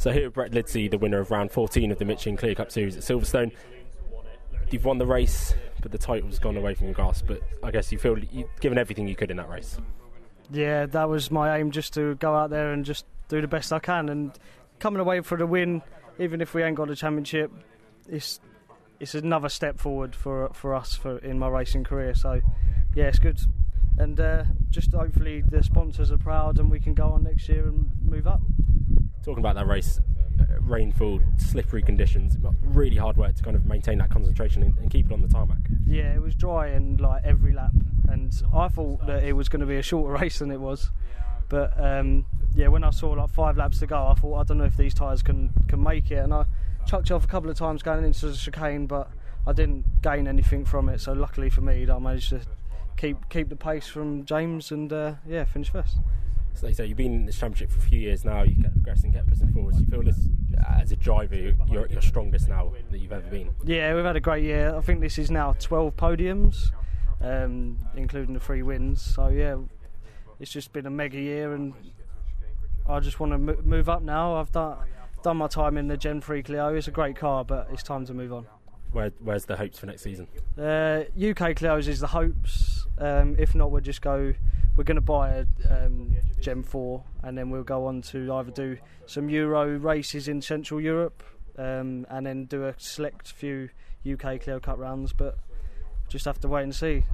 So here, Brett Lidsey, the winner of round 14 of the Michelin Clio Cup Series at Silverstone. You've won the race, but the title's gone away from your grasp. But I guess you feel you've given everything you could in that race. Yeah, that was my aim, just to go out there and just do the best I can. And coming away for the win, even if we ain't got the championship, it's it's another step forward for for us for in my racing career. So yeah, it's good. And uh, just hopefully the sponsors are proud and we can go on next year and move up. Talking about that race, uh, rainfall, slippery conditions, really hard work to kind of maintain that concentration and, and keep it on the tarmac. Yeah, it was dry and like every lap, and I thought that it was going to be a shorter race than it was. But um, yeah, when I saw like five laps to go, I thought I don't know if these tyres can can make it, and I chucked off a couple of times going into the chicane, but I didn't gain anything from it. So luckily for me, I managed to keep keep the pace from James and uh, yeah, finish first. So, you say, you've been in this championship for a few years now. You kept progressing, kept pressing forward. You feel this as a driver, you're, you're strongest now that you've ever been. Yeah, we've had a great year. I think this is now 12 podiums, um, including the three wins. So yeah, it's just been a mega year, and I just want to m- move up now. I've done done my time in the Gen 3 Clio. It's a great car, but it's time to move on. Where, where's the hopes for next season? Uh, UK Clios is the hopes. Um, if not, we'll just go. We're going to buy a um, Gen 4 and then we'll go on to either do some Euro races in Central Europe um, and then do a select few UK Clio Cup rounds. But just have to wait and see.